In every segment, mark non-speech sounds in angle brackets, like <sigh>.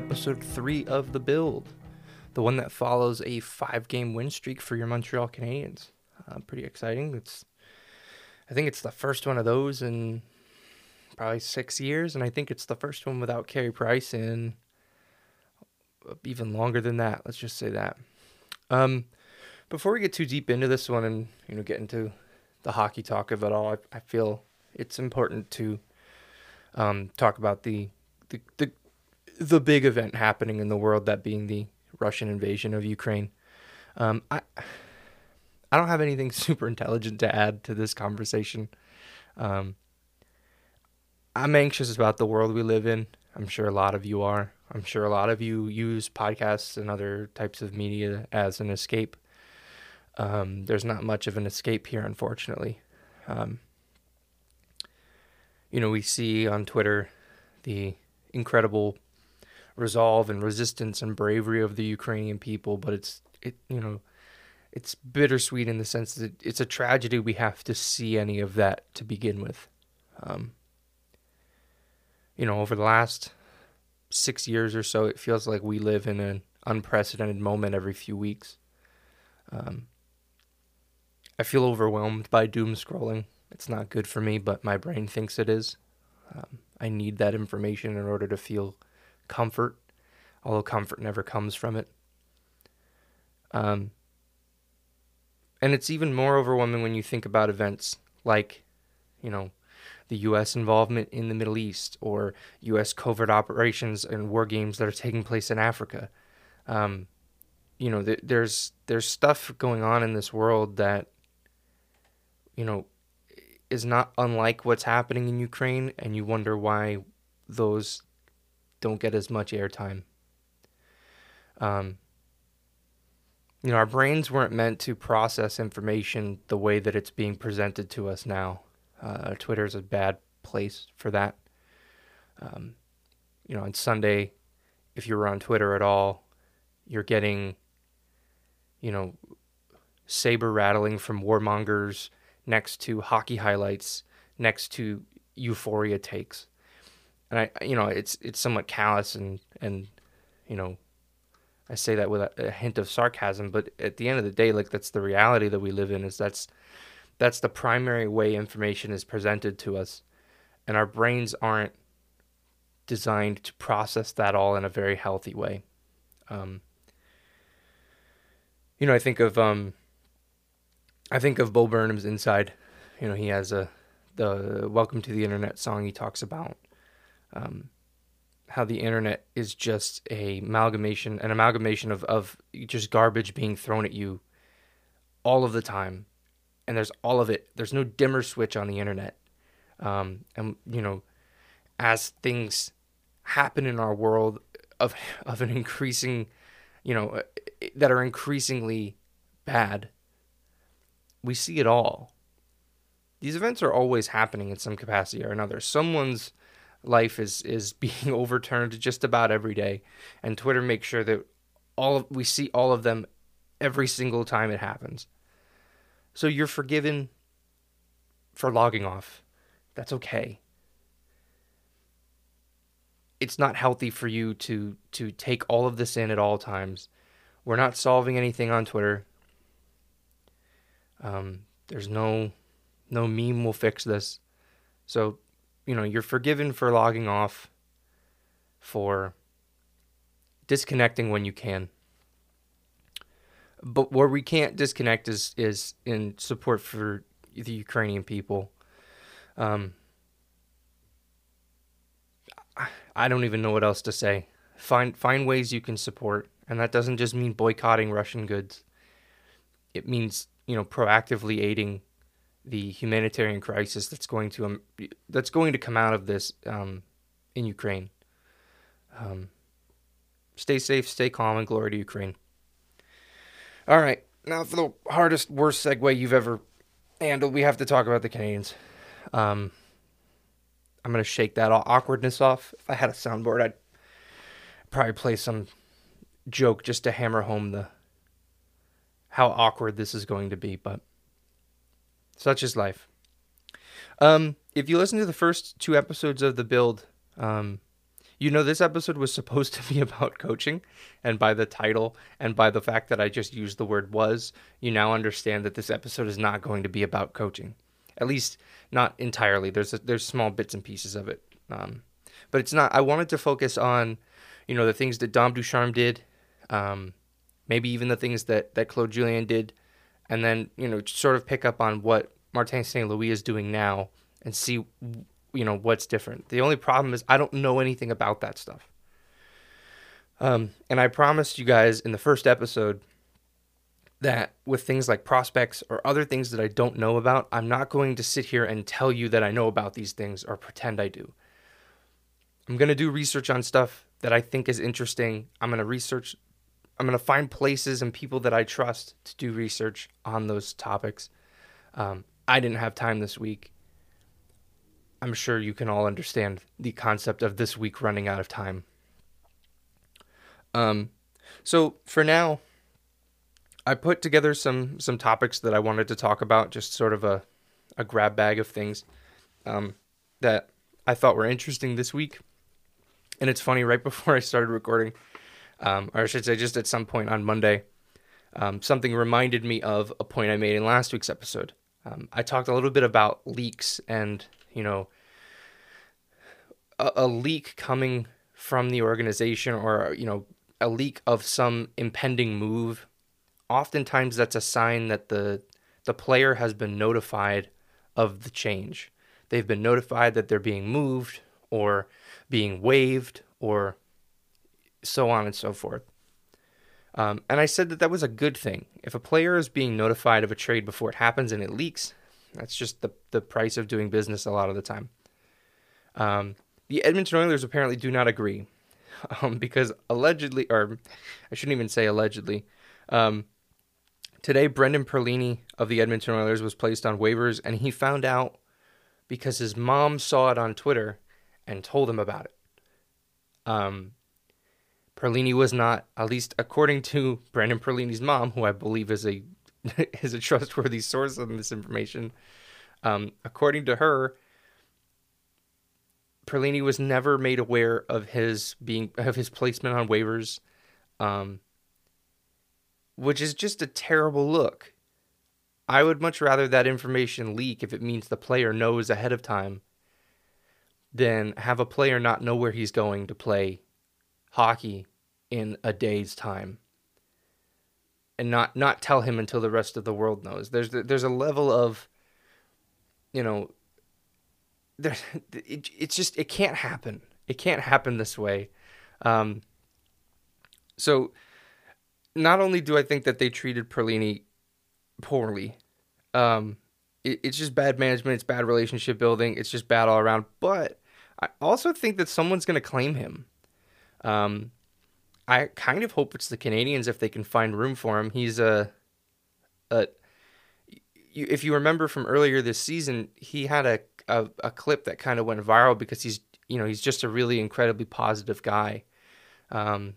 episode three of The Build, the one that follows a five game win streak for your Montreal Canadiens. Uh, pretty exciting. It's, I think it's the first one of those in probably six years, and I think it's the first one without Carey Price in even longer than that. Let's just say that. Um, before we get too deep into this one and you know get into the hockey talk of it all, I, I feel it's important to um, talk about the, the the the big event happening in the world, that being the Russian invasion of Ukraine. Um, I I don't have anything <laughs> super intelligent to add to this conversation. Um, I'm anxious about the world we live in. I'm sure a lot of you are. I'm sure a lot of you use podcasts and other types of media as an escape. Um, there's not much of an escape here, unfortunately. Um, you know, we see on Twitter the incredible resolve and resistance and bravery of the Ukrainian people, but it's it you know, it's bittersweet in the sense that it's a tragedy we have to see any of that to begin with. Um, you know, over the last six years or so, it feels like we live in an unprecedented moment every few weeks. Um, I feel overwhelmed by doom scrolling. It's not good for me, but my brain thinks it is. Um, I need that information in order to feel comfort, although comfort never comes from it. Um, and it's even more overwhelming when you think about events like, you know, the U.S. involvement in the Middle East or U.S. covert operations and war games that are taking place in Africa. Um, you know, th- there's there's stuff going on in this world that, you know, is not unlike what's happening in Ukraine, and you wonder why those don't get as much airtime. Um, you know, our brains weren't meant to process information the way that it's being presented to us now. Uh, Twitter is a bad place for that. Um, you know, on Sunday, if you were on Twitter at all, you're getting, you know, saber rattling from warmongers next to hockey highlights, next to euphoria takes. And I, you know, it's it's somewhat callous and and, you know, I say that with a, a hint of sarcasm, but at the end of the day, like that's the reality that we live in. Is that's that's the primary way information is presented to us. And our brains aren't designed to process that all in a very healthy way. Um, you know, I think of um, I think of Bo Burnham's Inside. You know, he has a the Welcome to the Internet song. He talks about um, how the internet is just a amalgamation, an amalgamation of of just garbage being thrown at you all of the time and there's all of it. There's no dimmer switch on the internet. Um, and you know, as things happen in our world of <laughs> of an increasing, you know, that are increasingly bad, we see it all. These events are always happening in some capacity or another. Someone's life is is <laughs> being overturned just about every day, and Twitter makes sure that all of, we see all of them every single time it happens. So you're forgiven for logging off. That's okay. It's not healthy for you to to take all of this in at all times. We're not solving anything on Twitter. Um, there's no no meme will fix this. So, you know, you're forgiven for logging off, for disconnecting when you can but where we can't disconnect is is in support for the Ukrainian people. Um, I don't even know what else to say. Find find ways you can support, and that doesn't just mean boycotting Russian goods. It means you know proactively aiding the humanitarian crisis that's going to um, that's going to come out of this um, in Ukraine. Um, stay safe, stay calm, and glory to Ukraine. All right, now for the hardest, worst segue you've ever handled, we have to talk about the Canadiens. Um, I'm gonna shake that awkwardness off. If I had a soundboard, I'd probably play some joke just to hammer home the how awkward this is going to be. But such is life. Um, if you listen to the first two episodes of the build, um, You know, this episode was supposed <laughs> to be about coaching, and by the title and by the fact that I just used the word was, you now understand that this episode is not going to be about coaching. At least not entirely. There's a, there's small bits and pieces of it, um, but it's not. I wanted to focus on, you know, the things that Dom Ducharme did, um, maybe even the things that that Claude Julien did, and then you know sort of pick up on what Martin St. Louis is doing now and see you know what's different. The only problem is I don't know anything about that stuff. Um, and I promised you guys in the first episode that with things like prospects or other things that I don't know about, I'm not going to sit here and tell you that I know about these things or pretend I do. I'm going to do research on stuff that I think is interesting. I'm going to research, I'm going to find places and people that I trust to do research on those topics. Um, I didn't have time this week. I'm sure you can all understand the concept of this week running out of time. Um, so for now, I put together some some topics that I wanted to talk about, just sort of a a grab bag of things um, that I thought were interesting this week. And it's funny, right before I started recording, um, or I should say, just at some point on Monday, um, something reminded me of a point I made in last week's episode. Um, I talked a little bit about leaks and you know, a, a leak coming from the organization or, you know, a leak of some impending move, oftentimes that's a sign that the the player has been notified of the change. They've been notified that they're being moved or being waived or so on and so forth. Um, and I said that that was a good thing. If a player is being notified of a trade before it happens and it leaks, that's just the, the price of doing business a lot of the time. Um, the Edmonton Oilers apparently do not agree <laughs> um, because allegedly, or I shouldn't even say allegedly, um, today Brendan Perlini of the Edmonton Oilers was placed on waivers and he found out because his mom saw it on Twitter and told him about it. Um, Perlini was not, at least according to Brendan Perlini's mom, who I believe is a <laughs> is a trustworthy source on this information. Um, according to her, Perlini was never made aware of his being of his placement on waivers, um, which is just a terrible look. I would much rather that information leak if it means the player knows ahead of time than have a player not know where he's going to play hockey in a day's time and not not tell him until the rest of the world knows. There's there's a level of, you know, there it, it's just it can't happen. It can't happen this way. Um, so, not only do I think that they treated Perlini poorly, um, it, it's just bad management. It's bad relationship building. It's just bad all around. But I also think that someone's going to claim him. Um, I kind of hope it's the Canadiens if they can find room for him. He's a, a you, if you remember from earlier this season, he had a, a, a clip that kind of went viral because he's you know he's just a really incredibly positive guy. Um,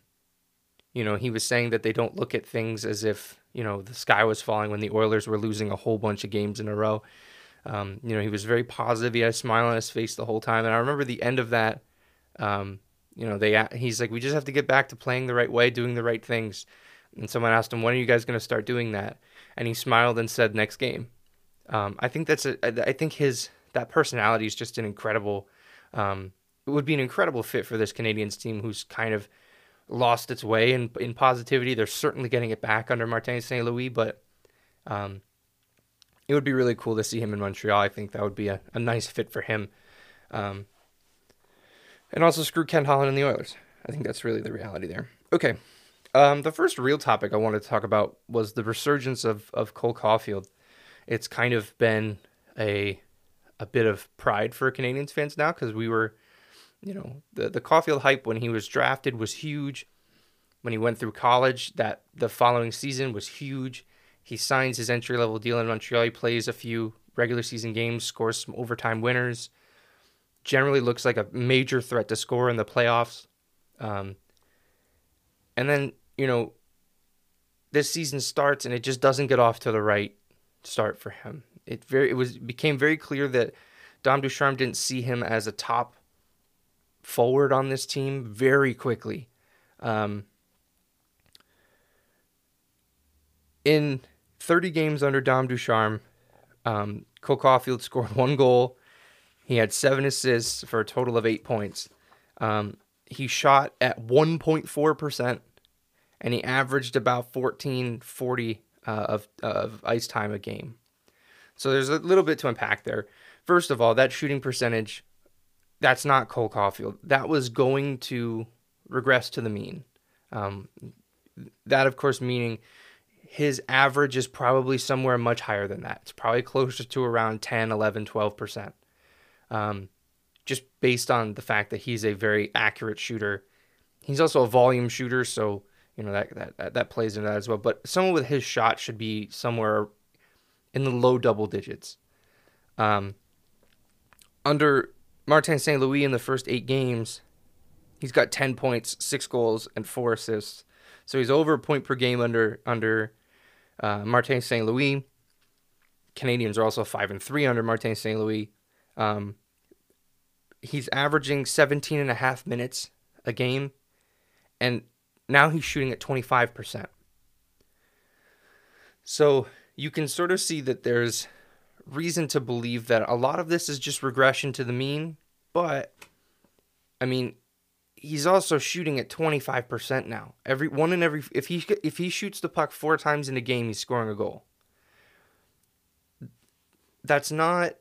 you know, he was saying that they don't look at things as if you know the sky was falling when the Oilers were losing a whole bunch of games in a row. Um, you know, he was very positive. He had a smile on his face the whole time, and I remember the end of that. Um, you know, they he's like, we just have to get back to playing the right way, doing the right things. And someone asked him, when are you guys going to start doing that? And he smiled and said, next game. Um, I think that's a, I think his that personality is just an incredible. Um, it would be an incredible fit for this Canadiens team, who's kind of lost its way in in positivity. They're certainly getting it back under Martin St. Louis, but um, it would be really cool to see him in Montreal. I think that would be a, a nice fit for him. Um, and also screw Ken Holland and the Oilers. I think that's really the reality there. Okay. Um, the first real topic I wanted to talk about was the resurgence of, of Cole Caufield. It's kind of been a a bit of pride for Canadiens fans now because we were, you know, the the Caufield hype when he was drafted was huge. When he went through college, that the following season was huge. He signs his entry level deal in Montreal. He plays a few regular season games, scores some overtime winners generally looks like a major threat to score in the playoffs. Um, and then, you know, this season starts and it just doesn't get off to the right start for him. It very it was became very clear that Dom Ducharme didn't see him as a top forward on this team very quickly. Um, in 30 games under Dom Ducharme, um, Cole Caufield <laughs> scored one goal. He had seven assists for a total of eight points. Um, he shot at 1.4%, and he averaged about 1440 uh, of, of ice time a game. So there's a little bit to unpack there. First of all, that shooting percentage, that's not Cole Caufield. That was going to regress to the mean. Um, that, of course, meaning his average is probably somewhere much higher than that. It's probably closer to around 10, 11, 12%. Um, just based on the fact that he's a very accurate shooter. He's also a volume shooter, so you know that that that plays into that as well. But someone with his shot should be somewhere in the low double digits. Um, under Martin St. Louis in the first eight games, he's got ten points, six goals, and four assists. So he's over a point per game under under uh, Martin St. Louis. Canadiens are also five and three under Martin St. Louis. Um, he's averaging 17 and a half minutes a game, and now he's shooting at 25%. So you can sort of see that there's reason to believe that a lot of this is just regression to the mean, but I mean, he's also shooting at 25% now. Every one in every if he if he shoots the puck 4 times in a game, he's scoring a goal. That's not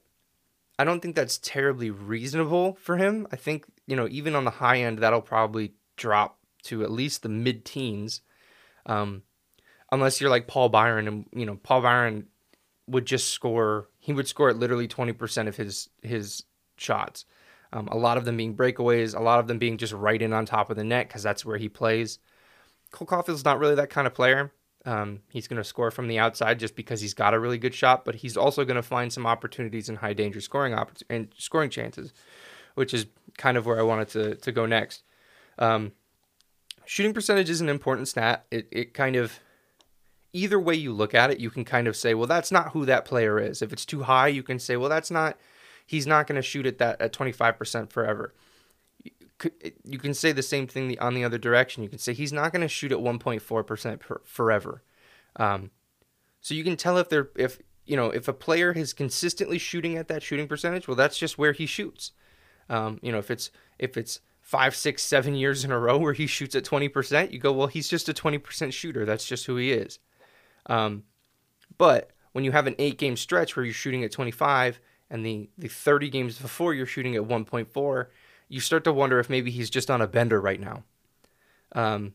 I don't think that's terribly reasonable for him. I think, you know, even on the high end that'll probably drop to at least the mid-teens. Um, unless you're like Paul Byron and you know, Paul Byron would just score he would score at literally 20% of his his shots. Um, a lot of them being breakaways, a lot of them being just right in on top of the net because that's where he plays. Cole Caufield's not really that kind of player. Um, he's going to score from the outside just because he's got a really good shot, but he's also going to find some opportunities in high danger scoring opp- and scoring chances, which is kind of where I wanted to to go next. Um, shooting percentage is an important stat. It it kind of either way you look at it, you can kind of say, well, that's not who that player is. If it's too high, you can say, well, that's not, he's not going to shoot at that at 25% forever. You can say the same thing on the other direction. You can say he's not going to shoot at 1.4% per, forever. Um, so you can tell if they're, if, you know, if a player is consistently shooting at that shooting percentage, well, that's just where he shoots. Um, you know, if it's, if it's, five, six, seven years in a row where he shoots at 20%, you go, well, he's just a 20% shooter. That's just who he is. Um, but when you have an eight game stretch where you're shooting at 25 and the, the 30 games before you're shooting at 1.4, you start to wonder if maybe he's just on a bender right now. Um,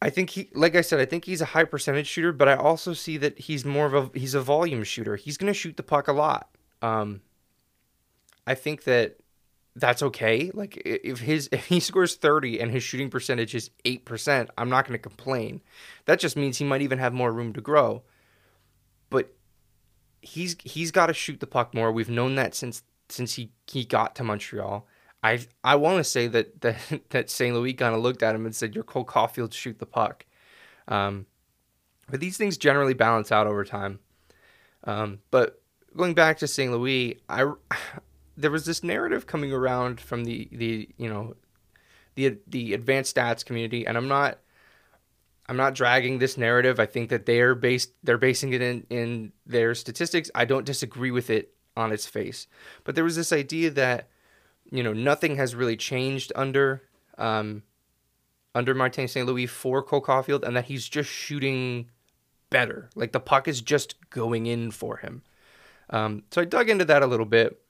I think he, like I said, I think he's a high percentage shooter, but I also see that he's more of a he's a volume shooter. He's going to shoot the puck a lot. Um, I think that that's okay. Like if his <laughs> if he scores 30 and his shooting percentage is 8%, I'm not going to complain. That just means he might even have more room to grow. But he's he's got to shoot the puck more. We've known that since since he he got to Montreal. I I want to say that <laughs> that that St. Louis kind of looked at him and said, "You're Cole Caufield, shoot the puck." Um, but these things generally balance out over time. Um, but going back to St. Louis, I <sighs> there was this narrative coming around from the the you know the the advanced stats community, and I'm not I'm not dragging this narrative. I think that they're based they're basing it in in their statistics. I don't disagree with it on its face, but there was this idea that you know nothing has really changed under um, under Martin St. Louis for Cole Caufield, and that he's just shooting better. Like the puck is just going in for him. Um, so I dug into that a little bit.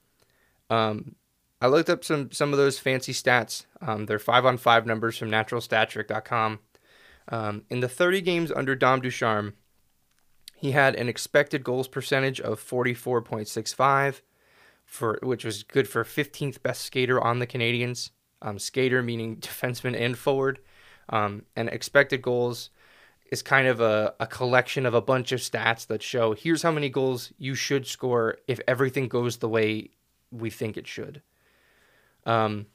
Um, I looked up some some of those fancy stats. Um, they're five on five numbers from naturalstattrick.com. Um, in the 30 games under Dom Ducharme, he had an expected goals percentage of 44.65, for which was good for 15th best skater on the Canadiens. Um, skater meaning <laughs> defenseman and forward. Um, and expected goals is kind of a, a collection of a bunch of stats that show here's how many goals you should score if everything goes the way we think it should. Um,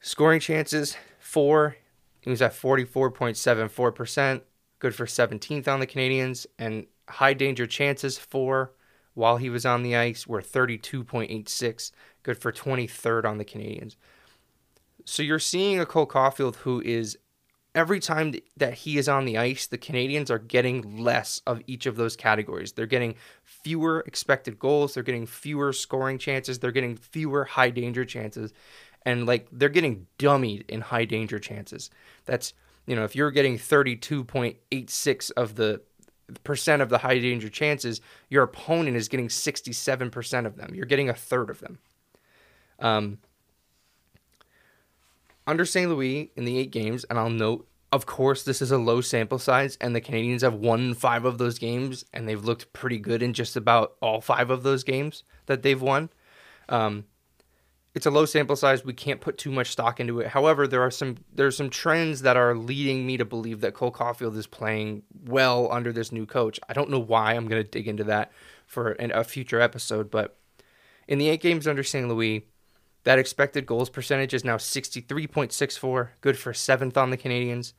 scoring chances, four. He was at 44.74%, good for 17th on the Canadiens, And high danger chances, four, while he was on the ice were 32.86, good for 23rd on the Canadiens. So you're seeing a Cole Caufield who is every time that he is on the ice, the Canadiens are getting less of each of those categories. They're getting fewer expected goals, they're getting fewer scoring chances, they're getting fewer high danger chances. And like they're getting dummied in high danger chances. That's, you know, if you're getting 32.86 of the percent of the high danger chances, your opponent is getting 67% of them. You're getting a third of them. Um, under St. Louis in the eight games, and I'll note, of course, this is a low sample size, and the Canadiens have won five of those games, and they've looked pretty good in just about all five of those games that they've won. Um, it's a low sample size. We can't put too much stock into it. However, there are some there's some trends that are leading me to believe that Cole Caufield is playing well under this new coach. I don't know why. I'm going to dig into that for an, a future episode. But in the eight games under St. Louis, that expected goals percentage is now 63.64, good for seventh on the Canadiens.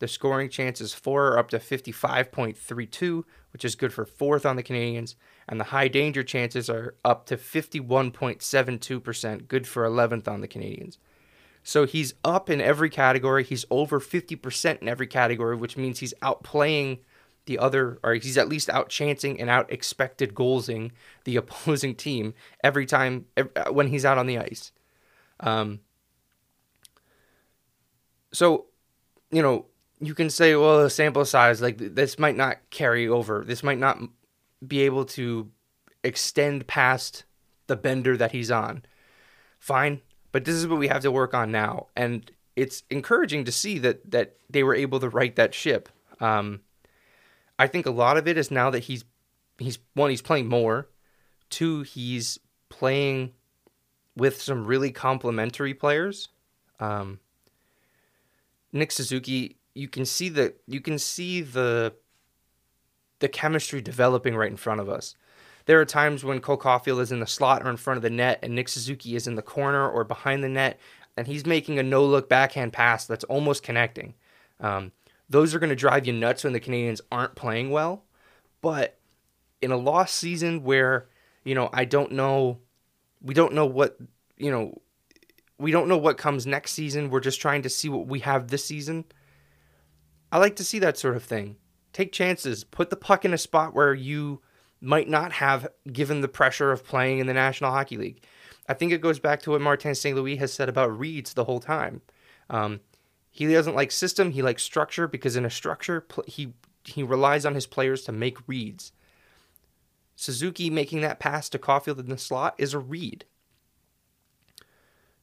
The scoring chances for are up to 55.32, which is good for fourth on the Canadiens. And the high danger chances are up to 51.72%, good for 11th on the Canadiens. So he's up in every category. He's over 50% in every category, which means he's outplaying the other, or he's at least out chancing and out expected goalsing the <laughs> opposing team every time uh, when he's out on the ice. Um, so, you know, you can say, well, the sample size, like this might not carry over. This might not be able to extend past the bender that he's on. Fine, but this is what we have to work on now, and it's encouraging to see that that they were able to right that ship. Um, I think a lot of it is now that he's he's one he's playing more, two he's playing with some really complementary players. Um, Nick Suzuki, you can see the you can see the the chemistry developing right in front of us. There are times when Cole Caufield is in the slot or in front of the net, and Nick Suzuki is in the corner or behind the net, and he's making a no look backhand pass that's almost connecting. Um, those are going to drive you nuts when the Canadiens aren't playing well. But in a lost season where, you know, I don't know, we don't know what, you know, we don't know what comes next season. We're just trying to see what we have this season. I like to see that sort of thing. Take chances, put the puck in a spot where you might not have given the pressure of playing in the National Hockey League. I think it goes back to what Martin St. Louis has said about reads the whole time. Um, he doesn't like system. He likes structure because in a structure, he he relies on his players to make reads. Suzuki making that pass to Caufield in the slot is a read.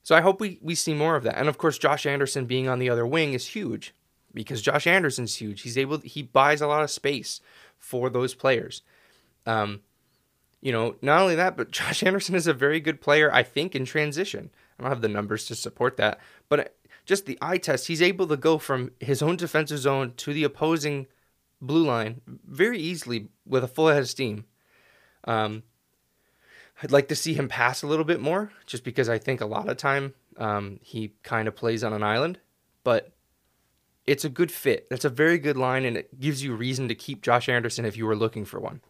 So I hope we, we see more of that. And of course, Josh Anderson being on the other wing is huge because Josh Anderson's huge. He's able he buys a lot of space for those players. Um, you know, not only that, but <laughs> Josh Anderson is a very good player, I think, in transition. I don't have the numbers to support that, but just the eye test, he's able to go from his own defensive zone to the opposing blue line very easily with a full head of steam. Um, I'd like to see him pass a little bit more, just because I think a lot of time um, he kind of plays on an island. But it's a good fit. That's a very good line, and it gives you reason to keep Josh Anderson if you were looking for one.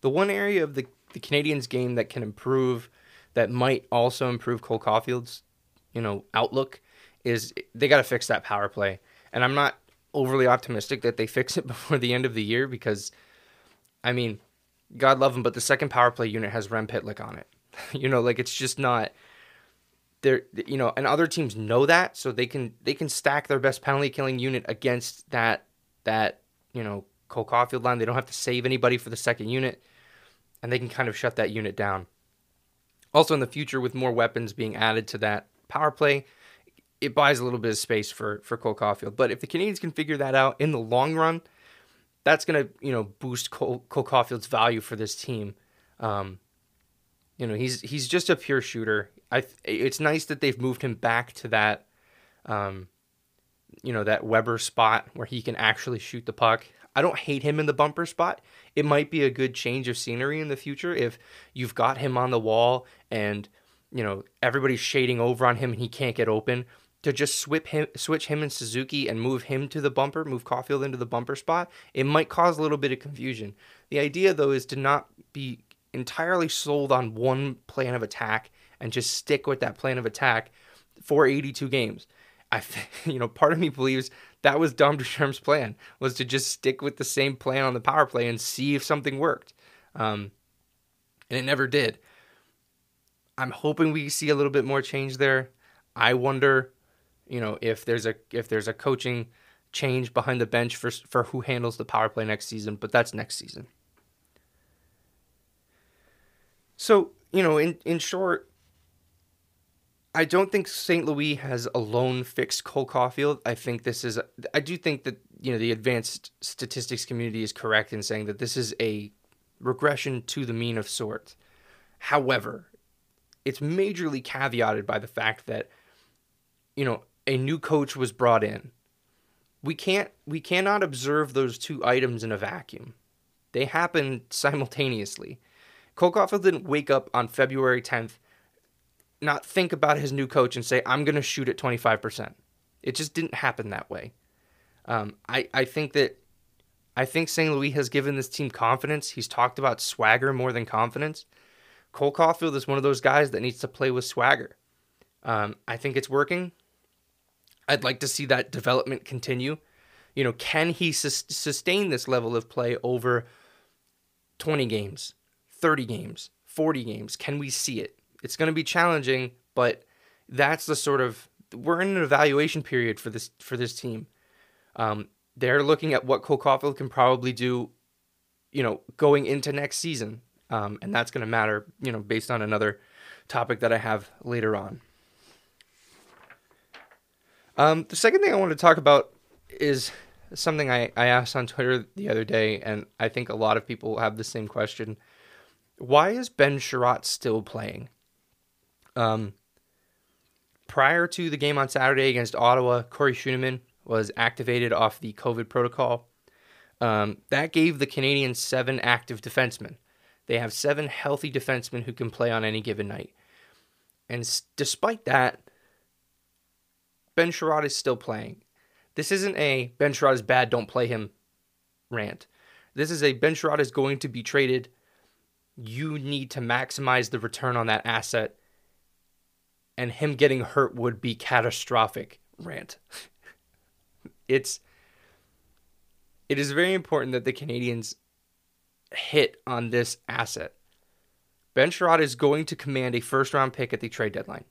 The one area of the, the Canadiens game that can improve, that might also improve Cole Caufield's you know outlook is they got to fix that power play. And I'm not overly optimistic that they fix it <laughs> before the end of the year because, I mean, God love them, but the second power play unit has Rem Pitlick on it. <laughs> you know, like it's just not there. You know, and other teams know that, so they can they can stack their best penalty killing unit against that that you know Cole Caufield line. They don't have to save anybody for the second unit, and they can kind of shut that unit down. Also, in the future, with more weapons being added to that power play, it buys a little bit of space for for Cole Caufield. But if the Canadiens can figure that out in the long run, that's gonna you know boost Cole, Cole Caufield's value for this team. Um, you know he's he's just a pure shooter. I it's nice that they've moved him back to that, um, you know that Weber spot where he can actually shoot the puck. I don't hate him in the bumper spot. It might be a good change of scenery in the future if you've got him on the wall and you know everybody's shading over on him and he can't get open to just switch him, switch him and Suzuki and move him to the bumper, move Caufield into the bumper spot, it might cause a little bit of confusion. The idea, though, is to not be entirely sold on one plan of attack and just stick with that plan of attack for 82 games. I <laughs> you know, part of me believes that was Dom Ducharme's plan was to just stick with the same plan on the power play and see if something worked. Um, and it never did. I'm hoping we see a little bit more change there. I wonder, you know, if there's a if there's a coaching change behind the bench for for who handles the power play next season, but that's next season. So, you know, in in short, I don't think St. Louis has alone fixed Cole Caufield. I think this is I do think that, you know, the advanced statistics community is correct in saying that this is a regression to the mean of sorts. However, it's majorly caveated by the fact that you know a new coach was brought in. We can't we cannot observe those two items in a vacuum. They happen simultaneously. Cole Caufield didn't wake up on February 10th, not think about his new coach and say, I'm going to shoot at 25%. It just didn't happen that way. Um, I, I think that I think St. Louis has given this team confidence. He's talked about swagger more than confidence. Cole Caufield is one of those guys that needs to play with swagger. Um, I think it's working. I'd like to see that development continue. You know, can he sus- sustain this level of play over 20 games, 30 games, 40 games? Can we see it? It's going to be challenging, but that's the sort of we're in an evaluation period for this for this team. Um, they're looking at what Cole Caufield can probably do, you know, going into next season. Um, and that's going to matter, you know, based on another topic that I have later on. Um, the second thing I want to talk about is something I, I asked on Twitter the other day, and I think a lot of people have the same question. Why is Ben Chiarot still playing? Um, prior to the game on Saturday against Ottawa, Corey Schueneman was activated off the COVID protocol. Um, that gave the Canadiens seven active defensemen. They have seven healthy defensemen who can play on any given night. And s- despite that, Ben Chiarot is still playing. This isn't a Ben Chiarot is bad, don't play him rant. This is a Ben Chiarot is going to be traded. You need to maximize the return on that asset. And him getting hurt would be catastrophic rant. it's it is very important that the Canadiens hit on this asset. Ben Chiarot is going to command a first round pick at the trade deadline.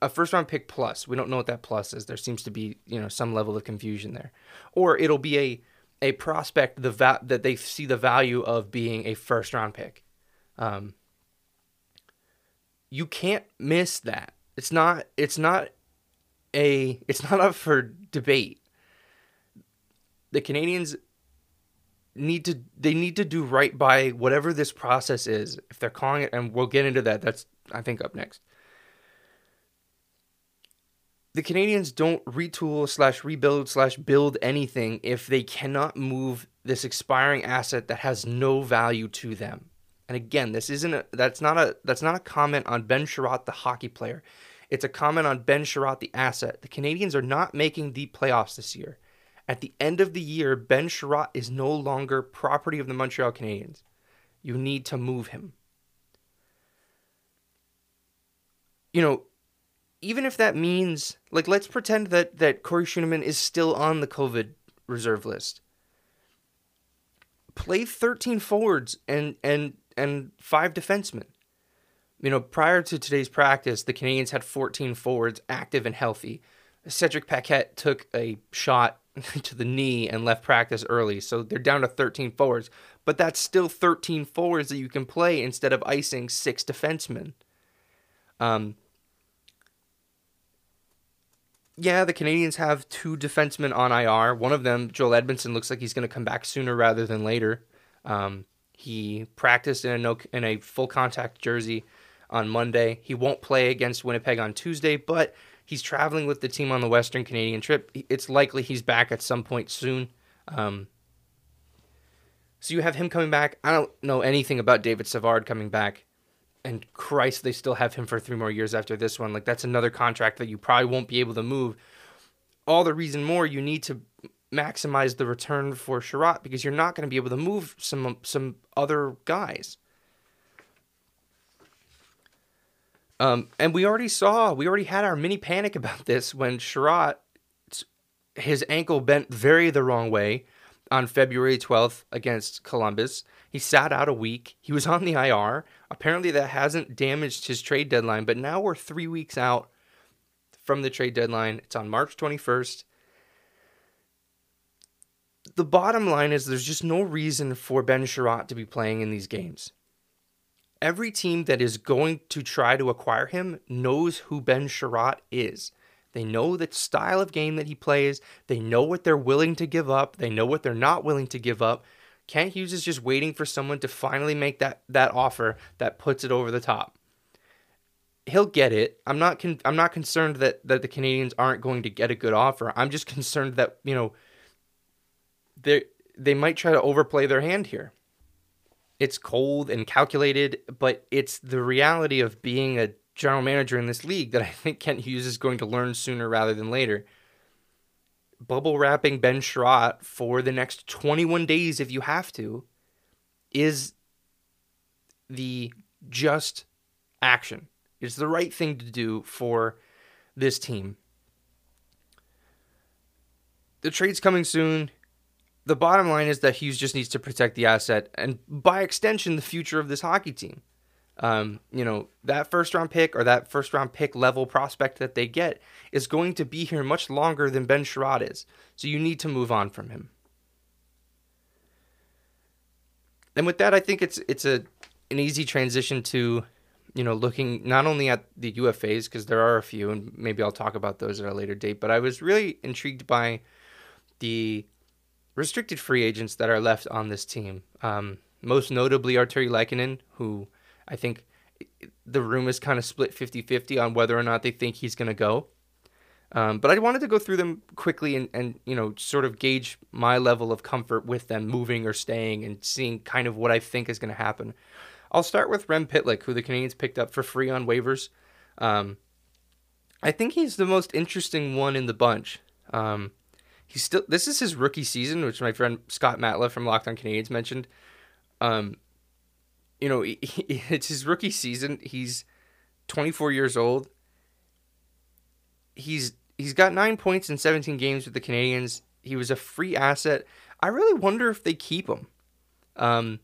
A first round pick plus. We don't know what that plus is. There seems to be, you know, some level of confusion there. Or it'll be a a prospect the va- that they see the value of being a first round pick. Um, you can't miss that. It's not it's not a it's not up for debate. The Canadiens need to they need to do right by whatever this process is. If they're calling it and we'll get into that. That's I think up next. The canadiens don't retool slash rebuild slash build anything if they cannot move this expiring asset that has no value to them. And again, this isn't a that's not a that's not a comment on Ben Chiarot, the hockey player. It's a comment on Ben Chiarot, the asset. The Canadiens are not making the playoffs this year. At the end of the year, Ben Chiarot is no longer property of the Montreal Canadiens. You need to move him. You know, even if that means like let's pretend that that Corey Schueneman is still on the COVID reserve list. Play 13 forwards and and and five defensemen. You know, prior to today's practice, the Canadiens had 14 forwards active and healthy. Cedric Paquette took a shot <laughs> to the knee and left practice early, so they're down to 13 forwards. But that's still 13 forwards that you can play instead of icing six defensemen. Um, yeah, the Canadiens have two defensemen on IR. One of them, Joel Edmundson, looks like he's going to come back sooner rather than later. Um, he practiced in a no, in a full contact jersey on Monday. He won't play against Winnipeg on Tuesday, but he's traveling with the team on the Western Canadian trip. It's likely he's back at some point soon. Um, so you have him coming back. I don't know anything about David Savard coming back. and Christ, they still have him for three more years after this one. Like that's another contract that you probably won't be able to move. All the reason more you need to maximize the return for Chiarot because you're not going to be able to move some some other guys. Um, and we already saw, we already had our mini panic about this when Chiarot, his ankle bent very the wrong way on February 12th against Columbus. He sat out a week. He was on the IR. Apparently, that hasn't damaged his trade deadline, but now we're three weeks out from the trade deadline. It's on March 21st. The bottom line is there's just no reason for Ben Chiarot to be playing in these games. Every team that is going to try to acquire him knows who Ben Chiarot is. They know the style of game that he plays. They know what they're willing to give up. They know what they're not willing to give up. Kent Hughes is just waiting for someone to finally make that that offer that puts it over the top. He'll get it. I'm not con- I'm not concerned that that the Canadiens aren't going to get a good offer. I'm just concerned that, you know, they they might try to overplay their hand here. It's cold and calculated, but it's the reality of being a general manager in this league that I think Kent Hughes is going to learn sooner rather than later. Bubble wrapping Ben Chiarot for the next 21 days, if you have to, is the just action. It's the right thing to do for this team. The trade's coming soon. The bottom line is that Hughes just needs to protect the asset and, by extension, the future of this hockey team um, you know, that first round pick or that first round pick level prospect that they get is going to be here much longer than Ben Chiarot is. So you need to move on from him. And with that, I think it's it's a an easy transition to, you know, looking not only at the UFAs because there are a few, and maybe I'll talk about those at a later date. But I was really intrigued by the restricted free agents that are left on this team. Um, most notably, Artturi Lehkonen, who I think the room is kind of split 50 50 on whether or not they think he's going to go. Um, but I wanted to go through them quickly and, and, you know, sort of gauge my level of comfort with them moving or staying and seeing kind of what I think is going to happen. I'll start with Rem Pitlick, who the Canadiens picked up for free on waivers. Um, I think he's the most interesting one in the bunch. Um, he's still this is his rookie season, which my friend Scott Matla from Locked On Canadiens mentioned. Um, you know, he, <laughs> it's his rookie season. He's 24 years old. He's he's got 9 points in 17 games with the Canadiens. He was a free asset. I really wonder if they keep him. Um,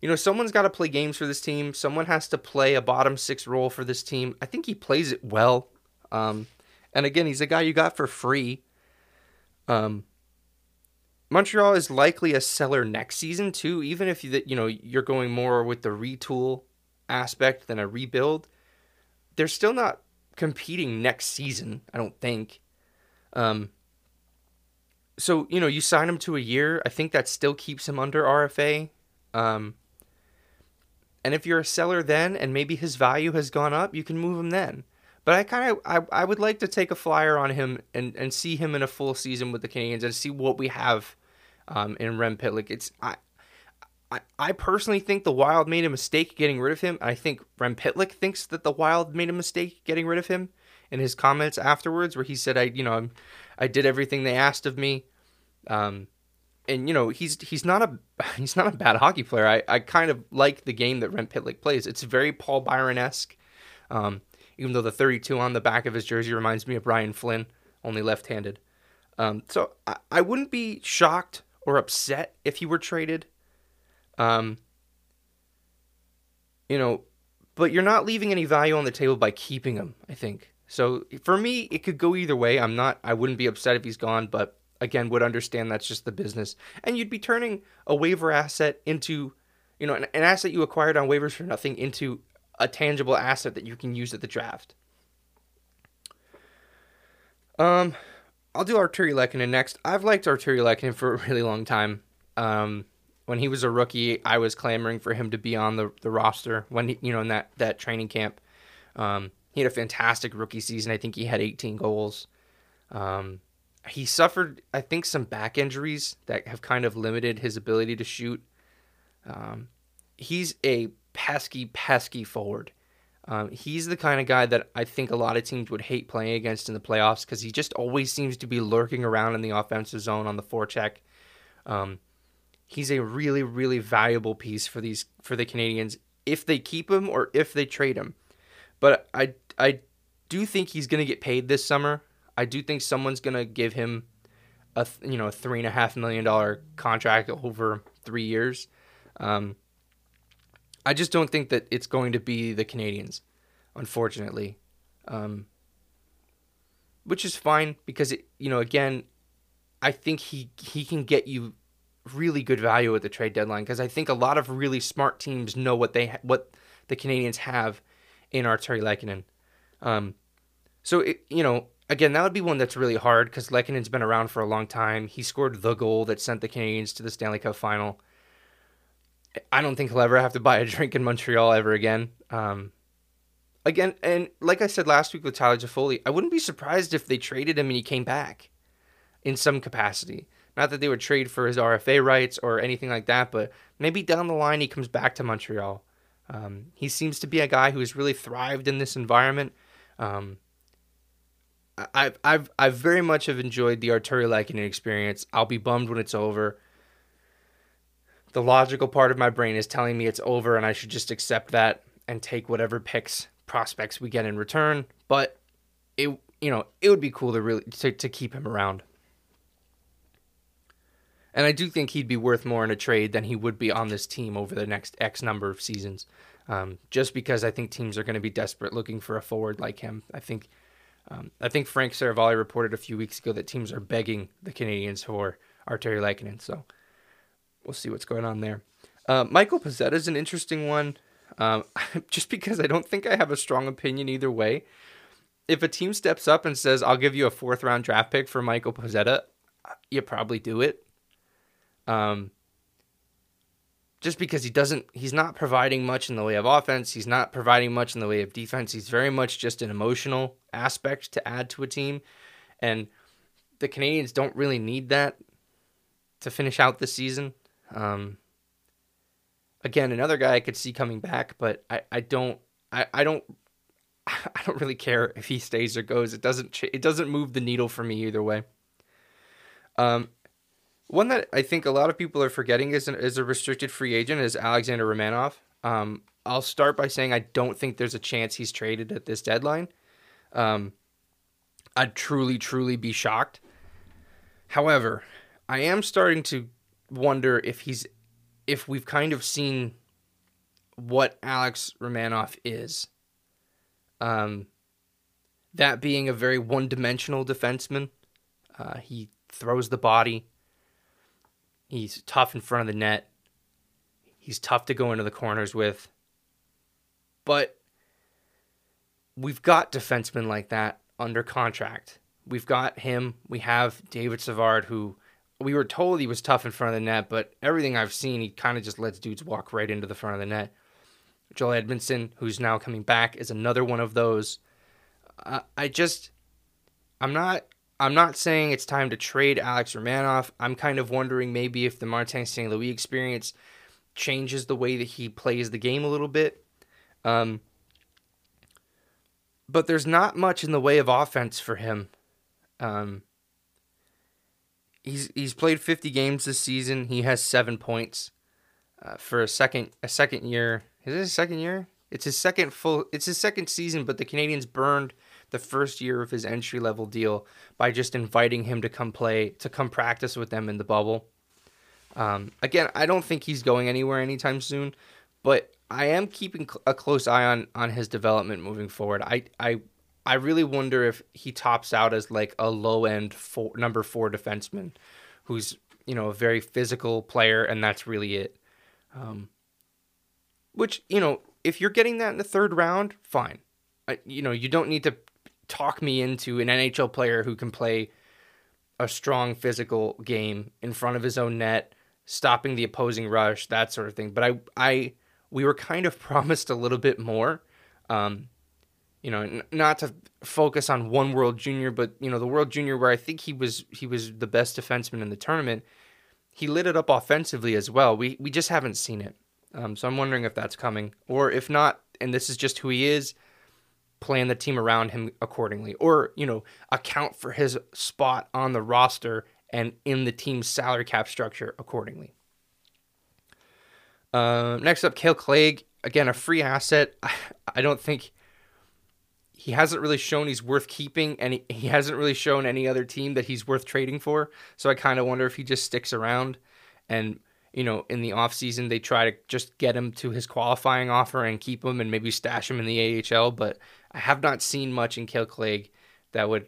you know, someone's got to play games for this team. Someone has to play a bottom six role for this team. I think he plays it well. Um, and again, he's a guy you got for free. Um, Montreal is likely a seller next season too, even if you you know you're going more with the retool aspect than a rebuild. They're still not competing next season, I don't think. Um, so you know you sign him to a year. I think that still keeps him under RFA. Um, and if you're a seller then, and maybe his value has gone up, you can move him then. But I kind of I, I would like to take a flyer on him and, and see him in a full season with the Canadiens and see what we have um, in Rem Pitlick. It's I, I, I personally think the Wild made a mistake getting rid of him. I think Rem Pitlick thinks that the Wild made a mistake getting rid of him. In his comments afterwards, where he said, "I, you know, I did everything they asked of me," um, and you know, he's he's not a <laughs> he's not a bad hockey player. I, I kind of like the game that Rem Pitlick plays. It's very Paul Byron esque. Um, even though the 32 on the back of his jersey reminds me of Brian Flynn, only left handed. Um, so I, I wouldn't be shocked or upset if he were traded. Um, you know, but you're not leaving any value on the table by keeping him, I think. So for me, it could go either way. I'm not, I wouldn't be upset if he's gone, but again, would understand that's just the business. And you'd be turning a waiver asset into, you know, an, an asset you acquired on waivers for nothing into a tangible asset that you can use at the draft. Um, I'll do Artturi Lehkonen next. I've liked Artturi Lehkonen for a really long time. Um, when he was a rookie, I was clamoring for him to be on the, the roster when he, you know, in that, that training camp. Um, he had a fantastic rookie season. I think he had 18 goals. Um, he suffered, I think, some back injuries that have kind of limited his ability to shoot. Um, he's a pesky, pesky forward. Um, he's the kind of guy that I think a lot of teams would hate playing against in the playoffs because he just always seems to be lurking around in the offensive zone on the forecheck. Um, he's a really, really valuable piece for these for the Canadiens if they keep him or if they trade him. But I I do think he's going to get paid this summer. I do think someone's going to give him a you know a three and a half million dollar contract over three years. Um, I just don't think that it's going to be the Canadiens, unfortunately, um, which is fine because it, you know again, I think he he can get you really good value at the trade deadline because I think a lot of really smart teams know what they ha- what the Canadiens have in Artturi Lehkonen. Um, so it, you know, again, that would be one that's really hard because Lehkonen's been around for a long time. He scored the goal that sent the Canadiens to the Stanley Cup final. I don't think he'll ever have to buy a drink in Montreal ever again. Um, again, and like I said last week with Tyler Toffoli, I wouldn't be surprised if they traded him and he came back in some capacity. Not that they would trade for his RFA rights or anything like that, but maybe down the line he comes back to Montreal. Um, he seems to be a guy who has really thrived in this environment. Um, I've I've I've very much have enjoyed the Artturi Lehkonen experience. I'll be bummed when it's over. The logical part of my brain is telling me it's over and I should just accept that and take whatever picks prospects we get in return. But it you know it would be cool to really to, to keep him around. And I do think he'd be worth more in a trade than he would be on this team over the next X number of seasons. Um, just because I think teams are going to be desperate looking for a forward like him. I think um, I think Frank Seravalli reported a few weeks ago that teams are begging the Canadiens for Artturi Lehkonen. So we'll see what's going on there. Uh, Michael Pezzetta is an interesting one, um, <laughs> just because I don't think I have a strong opinion either way. If a team steps up and says, "I'll give you a fourth round draft pick for Michael Pezzetta," you probably do it. Um, just because he doesn't he's not providing much in the way of offense he's not providing much in the way of defense he's very much just an emotional aspect to add to a team and the Canadiens don't really need that to finish out the season um, again another guy i could see coming back but i, I don't I, I don't <laughs> i don't really care if he stays or goes it doesn't it doesn't move the needle for me either way um, one that I think a lot of people are forgetting is, an, is a restricted free agent is Alexander Romanov. Um, I'll start by saying I don't think there's a chance he's traded at this deadline. Um, I'd truly, truly be shocked. However, I am starting to wonder if he's, if we've kind of seen what Alex Romanov is. Um, that being a very one-dimensional defenseman, uh, he throws the body. He's tough in front of the net. He's tough to go into the corners with. But we've got defensemen like that under contract. We've got him. We have David Savard, who we were told he was tough in front of the net, but everything I've seen, he kind of just lets dudes walk right into the front of the net. Joel Edmundson, who's now coming back, is another one of those. I just, I'm not I'm not saying it's time to trade Alex Romanov. I'm kind of wondering maybe if the Martin St. Louis experience changes the way that he plays the game a little bit. Um, but there's not much in the way of offense for him. Um, he's he's played 50 games this season. He has seven points uh, for a second a second year. Is it his second year? It's his second full. It's his second season. But the Canadiens burned the first year of his entry level deal by just inviting him to come play, to come practice with them in the bubble. Um, again, I don't think he's going anywhere anytime soon, but I am keeping a close eye on on his development moving forward. I I I really wonder if he tops out as like a low end four, number four defenseman, who's you know a very physical player, and that's really it. Um, which you know, if you're getting that in the third round, fine. I, you know, you don't need to talk me into an NHL player who can play a strong physical game in front of his own net, stopping the opposing rush, that sort of thing. But I, I, we were kind of <laughs> promised a little bit more. Um, you know, n- not to focus on one World Junior, but you know, the World Junior where I think he was he was the best defenseman in the tournament. He lit it up offensively as well. We we just haven't seen it. Um, so I'm wondering if that's coming, or if not, and this is just who he is, plan the team around him accordingly, or you know, account for his spot on the roster and in the team's salary cap structure accordingly. Uh, next up, Kale Clague. Again, a free asset. I, <laughs> I don't think he hasn't really shown he's worth keeping, and he, he hasn't really shown any other team that he's worth trading for. So I kind of wonder if he just sticks around and you know, in the offseason, they try to just get him to his qualifying offer and keep him and maybe stash him in the AHL. But I have not seen much in Kale Clague that would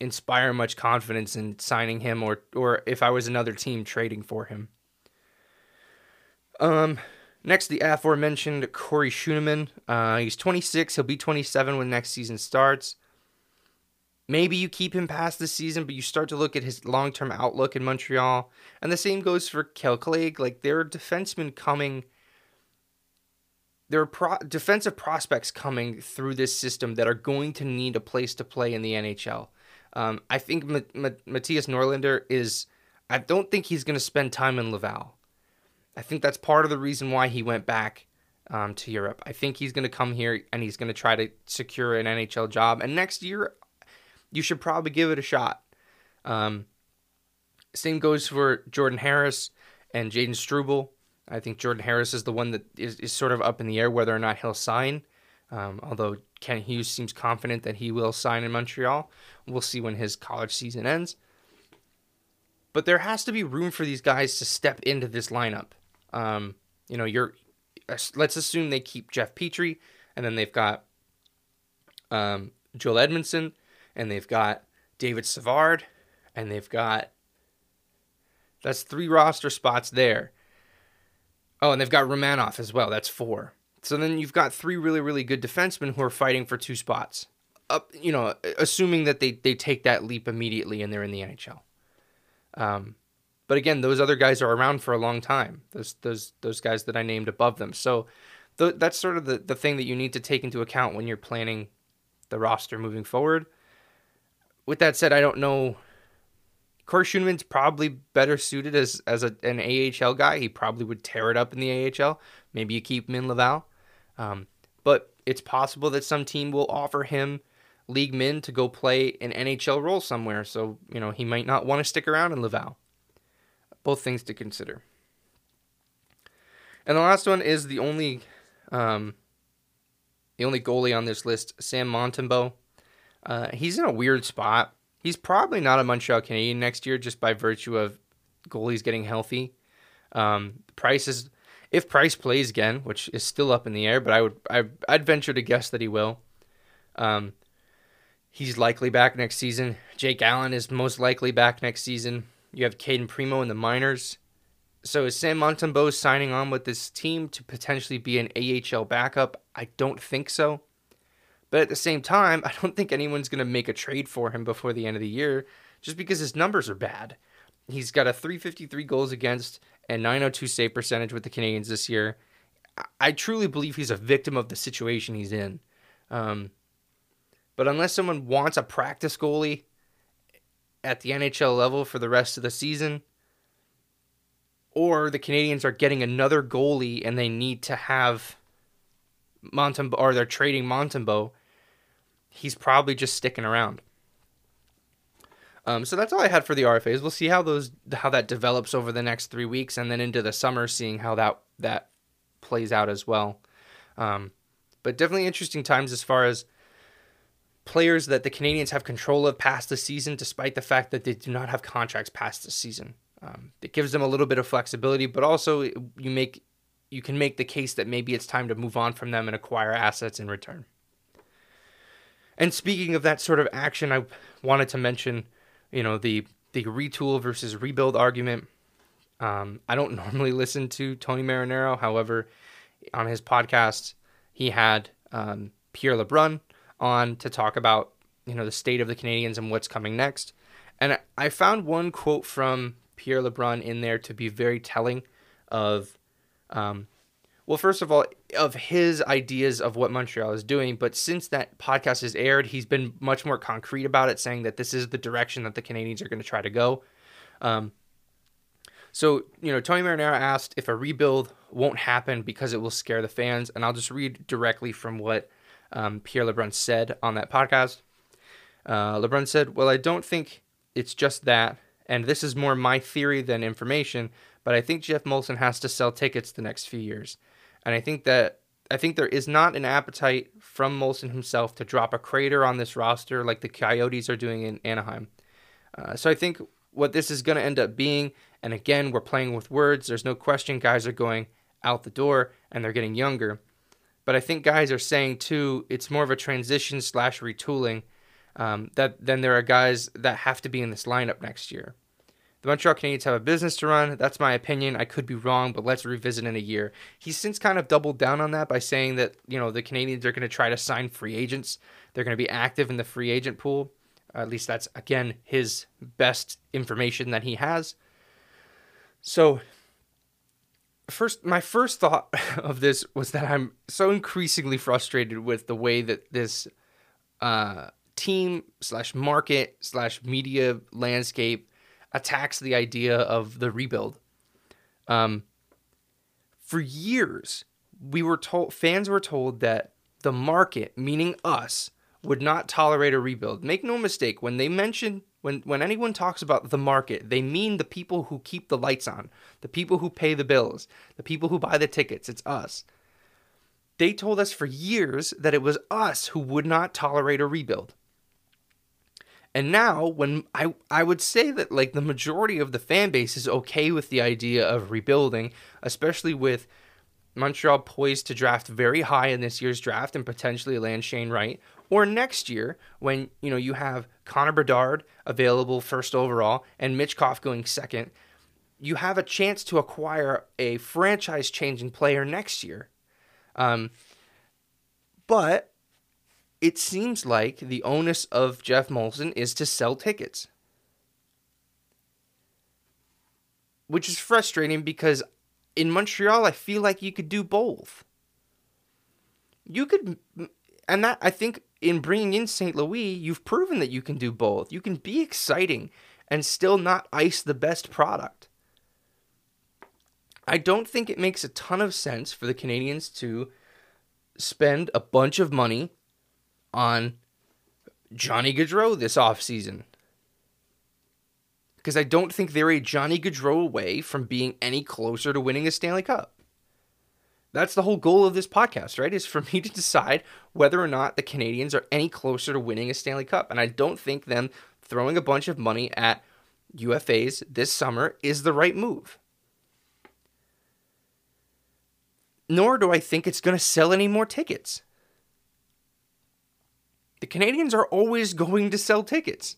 inspire much confidence in signing him or, or if I was another team trading for him. Um, next, the aforementioned Corey Schueneman. Uh, he's 26. He'll be 27 when next season starts. Maybe you keep him past the season, but you start to look at his long term outlook in Montreal. And the same goes for Kale Clague. Like, there are defensemen coming. There are pro- defensive prospects coming through this system that are going to need a place to play in the NHL. Um, I think M- M- Mattias Norlinder is. I don't think he's going to spend time in Laval. I think that's part of the reason why he went back um, to Europe. I think he's going to come here and he's going to try to secure an NHL job. And next year, you should probably give it a shot. Um, same goes for Jordan Harris and Jayden Struble. I think Jordan Harris is the one that is, is sort of up in the air whether or not he'll sign. Um, although Kent Hughes seems confident that he will sign in Montreal. We'll see when his college season ends. But there has to be room for these guys to step into this lineup. Um, you know, you're let's assume they keep Jeff Petry, and then they've got um, Joel Edmundson, and they've got David Savard, and they've got that's three roster spots there. Oh, and they've got Romanov as well. That's four. So then you've got three really, really good defensemen who are fighting for two spots. Up, you know, assuming that they they take that leap immediately and they're in the NHL. Um, but again, those other guys are around for a long time. Those those those guys that I named above them. So th- that's sort of the the thing that you need to take into account when you're planning the roster moving forward with that said, I don't know. Corey Schueneman's probably better suited as as a, an AHL guy. He probably would tear it up in the AHL. Maybe you keep him in Laval, um, but it's possible that some team will offer him league min to go play an NHL role somewhere. So you know he might not want to stick around in Laval. Both things to consider. And the last one is the only, um, the only goalie on this list, Sam Montembeault. Uh, he's in a weird spot. He's probably not a Montreal Canadien next year just by virtue of goalies getting healthy. Um, Price is, if Price plays again, which is still up in the air, but I would I, I'd venture to guess that he will. Um, he's likely back next season. Jake Allen is most likely back next season. You have Cayden Primeau in the minors. So is Sam Montembeault signing on with this team to potentially be an AHL backup? I don't think so. But at the same time, <laughs> I don't think anyone's going to make a trade for him before the end of the year just because his numbers are bad. He's got a 353 goals against and 902 save percentage with the Canadiens this year. I truly believe he's a victim of the situation he's in. Um, but unless someone wants a practice goalie at the NHL level for the rest of the season, or the Canadiens are getting another goalie and they need to have Montembeault, or they're trading Montembeault, he's probably just sticking around. Um, so that's all I had for the RFAs. We'll see how those how that develops over the next three weeks, and then into the summer, seeing how that that plays out as well. Um, but definitely interesting times as far as players that the Canadiens have control of past the season, despite the fact that they do not have contracts past the season. Um, it gives them a little bit of flexibility, but also you make you can make the case that maybe it's time to move on from them and acquire assets in return. And speaking of that sort of action, I wanted to mention, you know, the the retool versus rebuild argument. Um, I don't <laughs> normally listen to Tony Marinaro. However, on his podcast, he had um, Pierre LeBrun on to talk about you know the state of the Canadiens and what's coming next. And I found one quote from Pierre LeBrun in there to be very telling of um, well, first of all, of his ideas of what Montreal is doing, but since that podcast has aired, he's been much more concrete about it, saying that this is the direction that the Canadiens are going to try to go. Um, so, you know, Tony Marinaro asked if a rebuild won't happen because it will scare the fans. And I'll just read directly from what um, Pierre LeBrun said on that podcast. Uh, LeBrun said, Well, I don't think it's just that. And this is more my theory than information, but I think Jeff Molson has to sell tickets the next few years. And I think that I think there is not an appetite from Molson himself to drop a crater on this roster like the Coyotes are doing in Anaheim. Uh, so I think what this is going to end up being, and again, we're playing with words. There's no question guys are going out the door and they're getting younger. But I think guys are saying too, it's more of a transition slash retooling. Um, that then there are guys that have to be in this lineup next year. The Montreal Canadiens have a business to run. That's my opinion. I could be wrong, but let's revisit in a year. He's since kind of doubled down on that by saying that you know the Canadiens are going to try to sign free agents. They're going to be active in the free agent pool. At least that's again his best information that he has. So first my first thought <laughs> of this was that I'm so increasingly frustrated with the way that this uh, team slash market slash media landscape attacks the idea of the rebuild. Um, for years, we were told fans were told that the market, meaning us, would not tolerate a rebuild. Make no mistake, when they mention when when anyone talks about the market, they mean the people who keep the lights on, the people who pay the bills, the people who buy the tickets. It's us. They told us for years that it was us who would not tolerate a rebuild. And now when I I would say that like the majority of the fan base is okay with the idea of rebuilding, especially with Montreal poised to draft very high in this year's draft and potentially land Shane Wright, or next year when you know you have Connor Bedard available first overall and Michkov going second, you have a chance to acquire a franchise-changing player next year. Um, but it seems like the onus of Jeff Molson is to sell tickets. Which is frustrating because in Montreal, I feel like you could do both. You could, and that I think in bringing in St. Louis, you've proven that you can do both. You can be exciting and still not ice the best product. I don't think it makes a ton of sense for the Canadiens to spend a bunch of money on Johnny Gaudreau this offseason. Because I don't think they're a Johnny Gaudreau away from being any closer to winning a Stanley Cup. That's the whole goal of this podcast, right? Is for <laughs> me to decide whether or not the Canadiens are any closer to winning a Stanley Cup. And I don't think them throwing a bunch of money at UFAs this summer is the right move. Nor do I think it's going to sell any more tickets. The Canadiens are always going to sell tickets.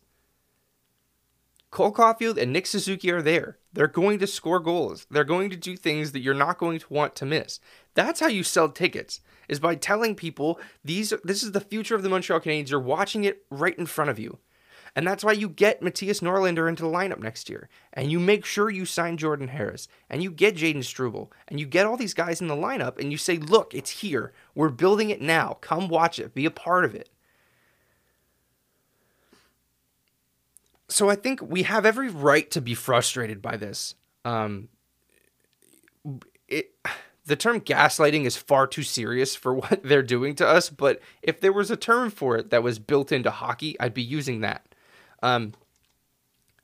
Cole Caufield and Nick Suzuki are there. They're going to score goals. They're going to do things that you're not going to want to miss. That's how you sell tickets. Is by telling people these this is the future of the Montreal Canadiens. You're watching it right in front of you. And that's why you get Mattias Norlinder into the lineup next year. And you make sure you sign Jordan Harris. And you get Jayden Struble. And you get all these guys in the lineup and you say, look, it's here. We're building it now. Come watch it. Be a part of it. So I think we have every right to be frustrated by this. Um, it, the term gaslighting is far too serious for <laughs> what they're doing to us, but if there was a term for it that was built into hockey, I'd be using that. Um,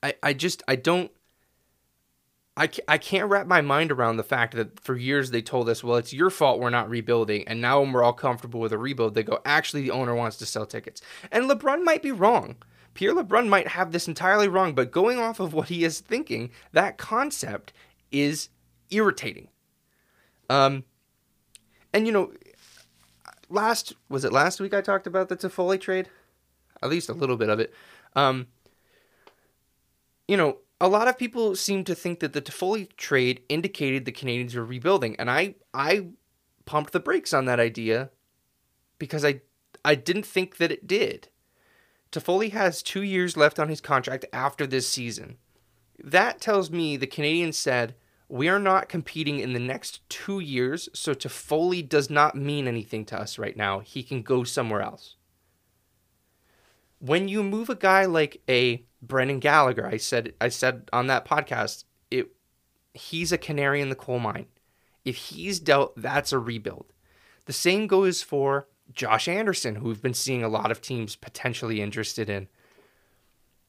I, I just, I don't, I, I can't wrap my mind around the fact that for years they told us, well, it's your fault we're not rebuilding. And now when we're all comfortable with a rebuild, they go, actually, the owner wants to sell tickets. And LeBrun might be wrong. Pierre LeBrun might have this entirely wrong, but going off of what he is thinking, that concept is irritating. Um, and you know, last was it last week I talked about the Toffoli trade, at least a little bit of it. Um, you know, a lot of people seem to think that the Toffoli trade indicated the Canadiens were rebuilding, and I I pumped the brakes on that idea because I I didn't think that it did. Toffoli has two years left on his contract after this season. That tells me the Canadiens said, we are not competing in the next two years, so Toffoli does not mean anything to us right now. He can go somewhere else. When you move a guy like a Brendan Gallagher, I said I said on that podcast, it he's a canary in the coal mine. if he's dealt, that's a rebuild. The same goes for Josh Anderson, who we've been seeing a lot of teams potentially interested in.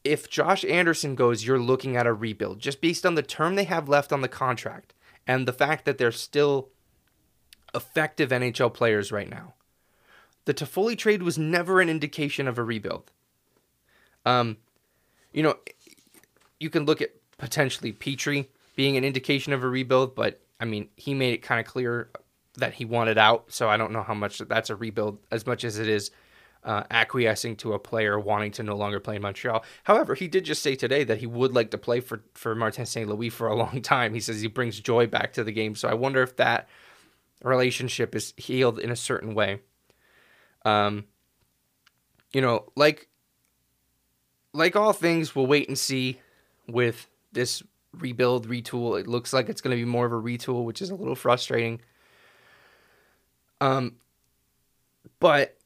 If Josh Anderson goes, you're looking at a rebuild just based on the term they have left on the contract and the fact that they're still effective NHL players right now. The Toffoli trade was never an indication of a rebuild. Um, you know, you can look at potentially Petry being an indication of a rebuild, but I mean, he made it kind of clear that he wanted out, so I don't know how much that's a rebuild as much as it is uh, acquiescing to a player wanting to no longer play in Montreal. However, he did just say today that he would like to play for for Martin St. Louis for a <laughs> long time. He says he brings joy back to the game, so I wonder if that relationship is healed in a certain way. Um, you know, like like all things, we'll wait and see with this rebuild, retool. It looks like it's going to be more of a retool, which is a little frustrating. Um, but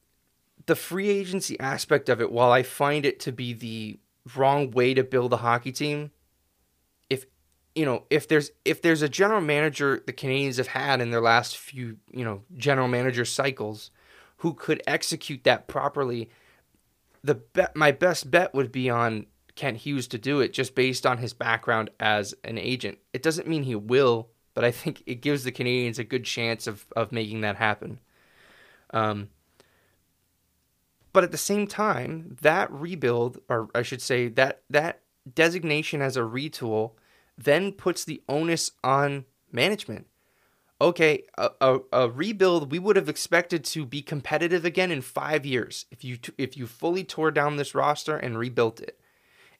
the free agency aspect of it, while I find it to be the wrong way to build a hockey team, if you know, if there's if there's a general manager the Canadiens have had in their last few, you know, general manager cycles who could execute that properly, the bet my best bet would be on Kent Hughes to do it just based on his background as an agent. It doesn't mean he will, but I think it gives the Canadiens a good chance of of making that happen. Um, but at the same time, that rebuild, or I should say that that designation as a retool, then puts the onus on management. Okay, a, a, a, rebuild we would have expected to be competitive again in five years if you if you fully tore down this roster and rebuilt it.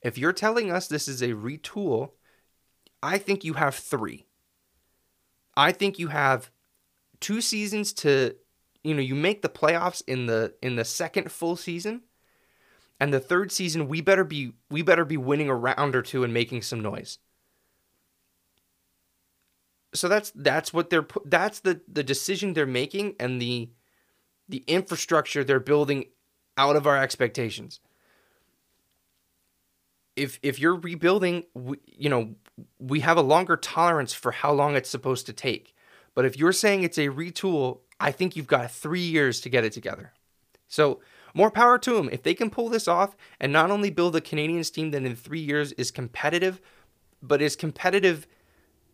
If you're telling us this is a retool, I think you have three. I think you have two seasons to you know, you make the playoffs in the in the second full season. And the third season we better be we better be winning a round or two and making some noise. So that's that's what they're that's the the decision they're making and the the infrastructure they're building out of our expectations. If if you're rebuilding, we, you know, we have a longer tolerance for how long it's supposed to take. But if you're saying it's a retool, I think you've got three years to get it together. So, more power to them. If they can pull this off and not only build a Canadiens team that in three years is competitive, but is competitive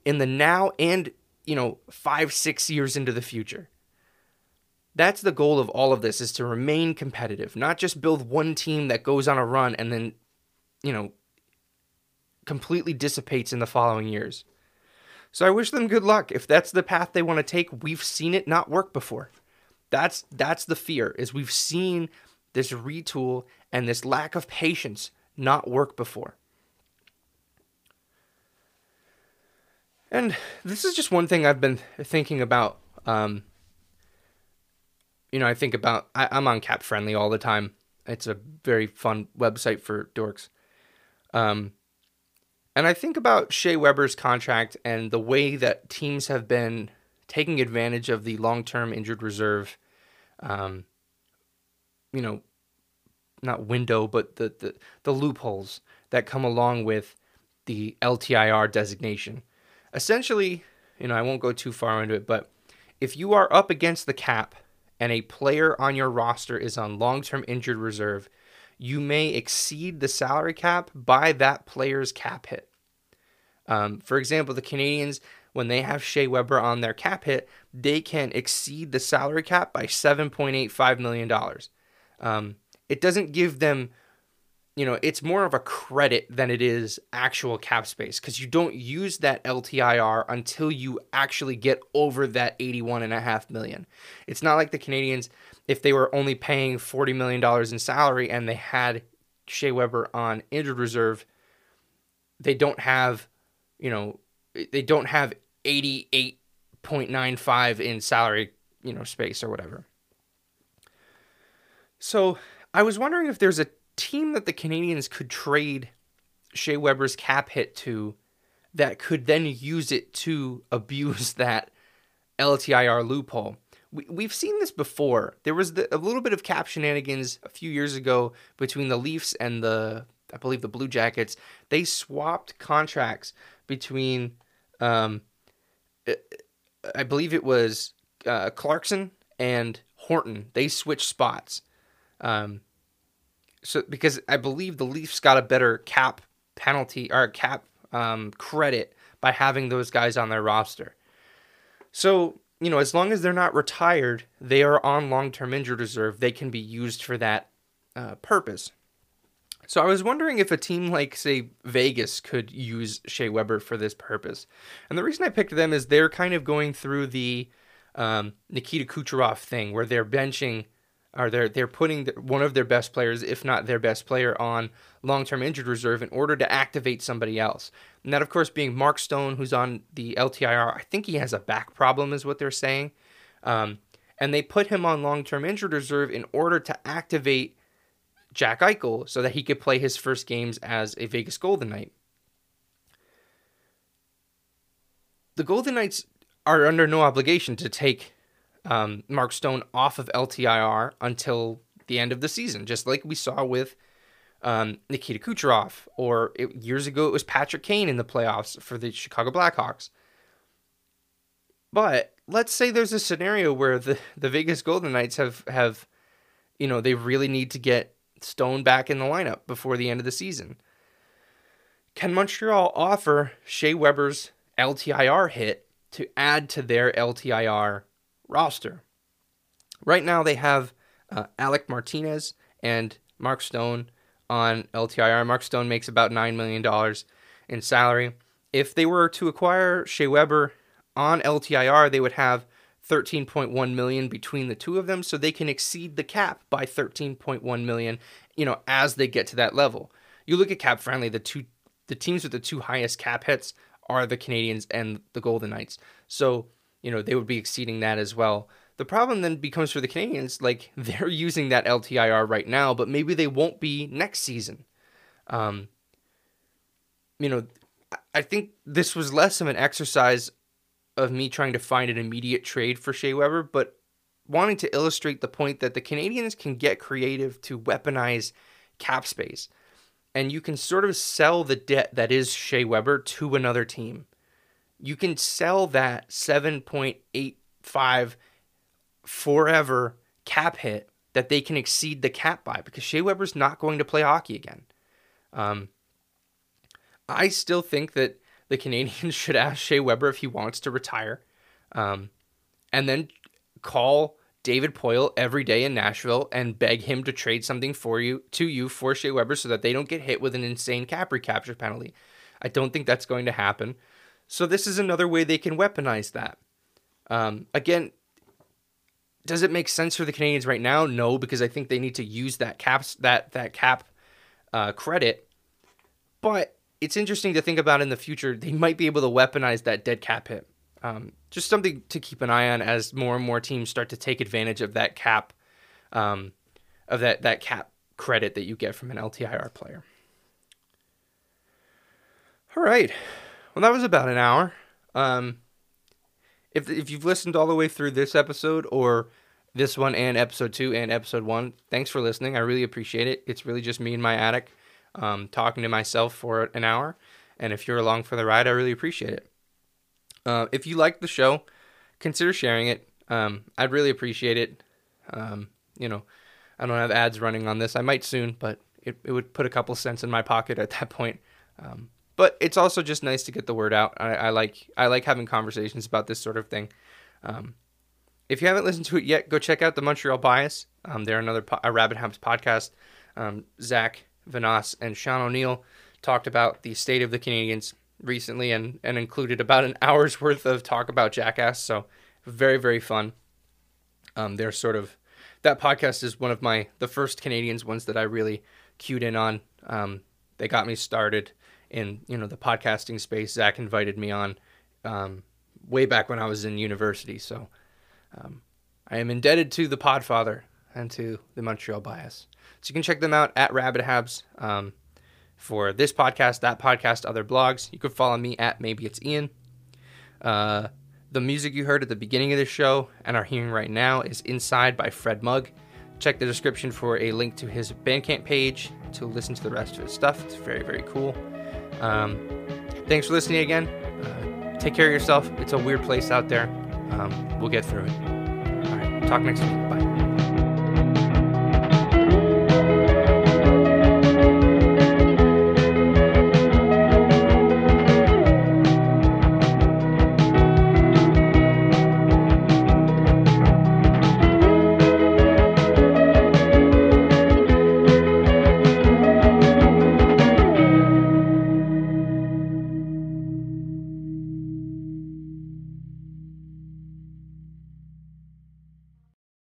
in the now and, you know, five, six years into the future. That's the goal of all of this is to remain competitive, not just build one team that goes on a run and then, you know, completely dissipates in the following years. So I wish them good luck. If that's the path they want to take, we've seen it not work before. That's that's the fear is we've seen this retool and this lack of patience not work before. And this is just one thing I've been thinking about. Um, you know, I think about I, am on Cap Friendly all the time. It's a very fun website for dorks. Um, and I think about Shea Weber's contract and the way that teams have been taking advantage of the long term injured reserve, um, you know, not window, but the, the, the loopholes that come along with the LTIR designation. Essentially, you know, I won't go too far into it, but if you are up against the cap and a player on your roster is on long term injured reserve, you may exceed the salary cap by that player's cap hit. Um, for example, the Canadiens, when they have Shea Weber on their cap hit, they can exceed the salary cap by $7.85 million. Um, it doesn't give them, you know, it's more of a credit than it is actual cap space because you don't use that LTIR until you actually get over that 81.5 million. It's not like the Canadiens if they were only paying $40 million in salary and they had Shea Weber on injured reserve, they don't have, you know, they don't have 88.95 in salary, you know, space or whatever. So I was wondering if there's a team that the Canadiens could trade Shea Weber's cap hit to that could then use it to abuse <laughs> that LTIR loophole we, we've seen this before. There was the, a little bit of cap shenanigans a few years ago between the Leafs and the, I believe, the Blue Jackets. They swapped contracts between um, I believe it was uh, Clarkson and Horton. They switched spots. Um, so because I believe the Leafs got a better cap penalty or cap um, credit by having those guys on their roster. So you know, as long as they're not retired, they are on long-term injured reserve. They can be used for that uh, purpose. So I was wondering if a team like, say, Vegas could use Shea Weber for this purpose. And the reason I picked them is they're kind of going through the um, Nikita Kucherov thing, where they're benching, or they're they're putting one of their best players, if not their best player, on long-term injured reserve in order to activate somebody else. And that, of course, being Mark Stone, who's on the LTIR. I think he has a back problem, is what they're saying. Um, and they put him on long-term injured reserve in order to activate Jack Eichel so that he could play his first games as a Vegas Golden Knight. The Golden Knights are under no obligation to take um, Mark Stone off of LTIR until the end of the season, just like we saw with um, Nikita Kucherov, or it, years ago it was Patrick Kane in the playoffs for the Chicago Blackhawks. But let's say there's a scenario where the, the Vegas Golden Knights have have, you know, they really need to get Stone back in the lineup before the end of the season. Can Montreal offer Shea Weber's LTIR hit to add to their LTIR roster? Right now, they have uh, Alec Martinez and Mark Stone on LTIR. Mark Stone makes about $9 million in salary. If they were to acquire Shea Weber on LTIR, they would have 13.1 million between the two of them so they can exceed the cap by 13.1 million you know as they get to that level you look at cap friendly the two the teams with the two highest cap hits are the canadiens and the Golden Knights so you know they would be exceeding that as well the problem then becomes for the Canadiens, like <laughs> they're using that LTIR right now but maybe they won't be next season um you know I think this was less of an exercise of me trying to find an immediate trade for Shea Weber, but wanting to illustrate the point that the Canadiens can get creative to weaponize cap space. And you can sort of sell the debt that is Shea Weber to another team. You can sell that 7.85 forever cap hit that they can exceed the cap by because Shea Weber's not going to play hockey again. Um, I still think that the Canadiens <laughs> should ask Shea Weber if he wants to retire, um, and then call David Poile every day in Nashville and beg him to trade something for you to you for Shea Weber so that they don't get hit with an insane cap recapture penalty. I don't think that's going to happen. So this is another way they can weaponize that. Um, again, does it make sense for the Canadiens right now? No, because I think they need to use that caps that that cap uh, credit. But it's interesting to think about in the future. They might be able to weaponize that dead cap hit. Um, just something to keep an eye on as more and more teams start to take advantage of that cap, um, of that that cap credit that you get from an LTIR player. All right, well that was about an hour. Um, if if you've listened all the way through this episode or this one and episode two and episode one, thanks for listening. I really appreciate it. It's really just me and my attic um, talking to myself for an hour. And if you're along for the ride, I really appreciate it. Uh, if you like the show, consider sharing it. Um, I'd really appreciate it. Um, you know, I don't have ads running on this. I might soon, but it, it would put a couple cents in my pocket at that point. Um, but it's also just nice to get the word out. I, I, like I like having conversations about this sort of thing. Um, if you haven't listened to it yet, go check out the Montreal Bias. Um, they're another po- a Rabid Habs podcast. Um, Zach Vanasse and Sean O'Neill talked about the state of the Canadiens recently and, and included about an hour's <laughs> worth of talk about Jackass. So very, very fun. Um, they're sort of that podcast is one of my the first Canadiens ones that I really cued in on. Um, they got me started in you know the podcasting space. Zach invited me on um, way back when I was in university, so um, I am indebted to the Podfather and to the Montreal Bias. So you can check them out at Rabid Habs um, for this podcast, that podcast, other blogs. You can follow me at Maybe It's Ian. Uh, the music you heard at the beginning of the show and are hearing right now is Inside by Fred Mug. Check the description for a link to his Bandcamp page to listen to the rest of his stuff. It's very, very cool. Um, thanks for listening again. Uh, take care of yourself. It's a weird place out there. Um, we'll get through it. All right. Talk next week. Bye.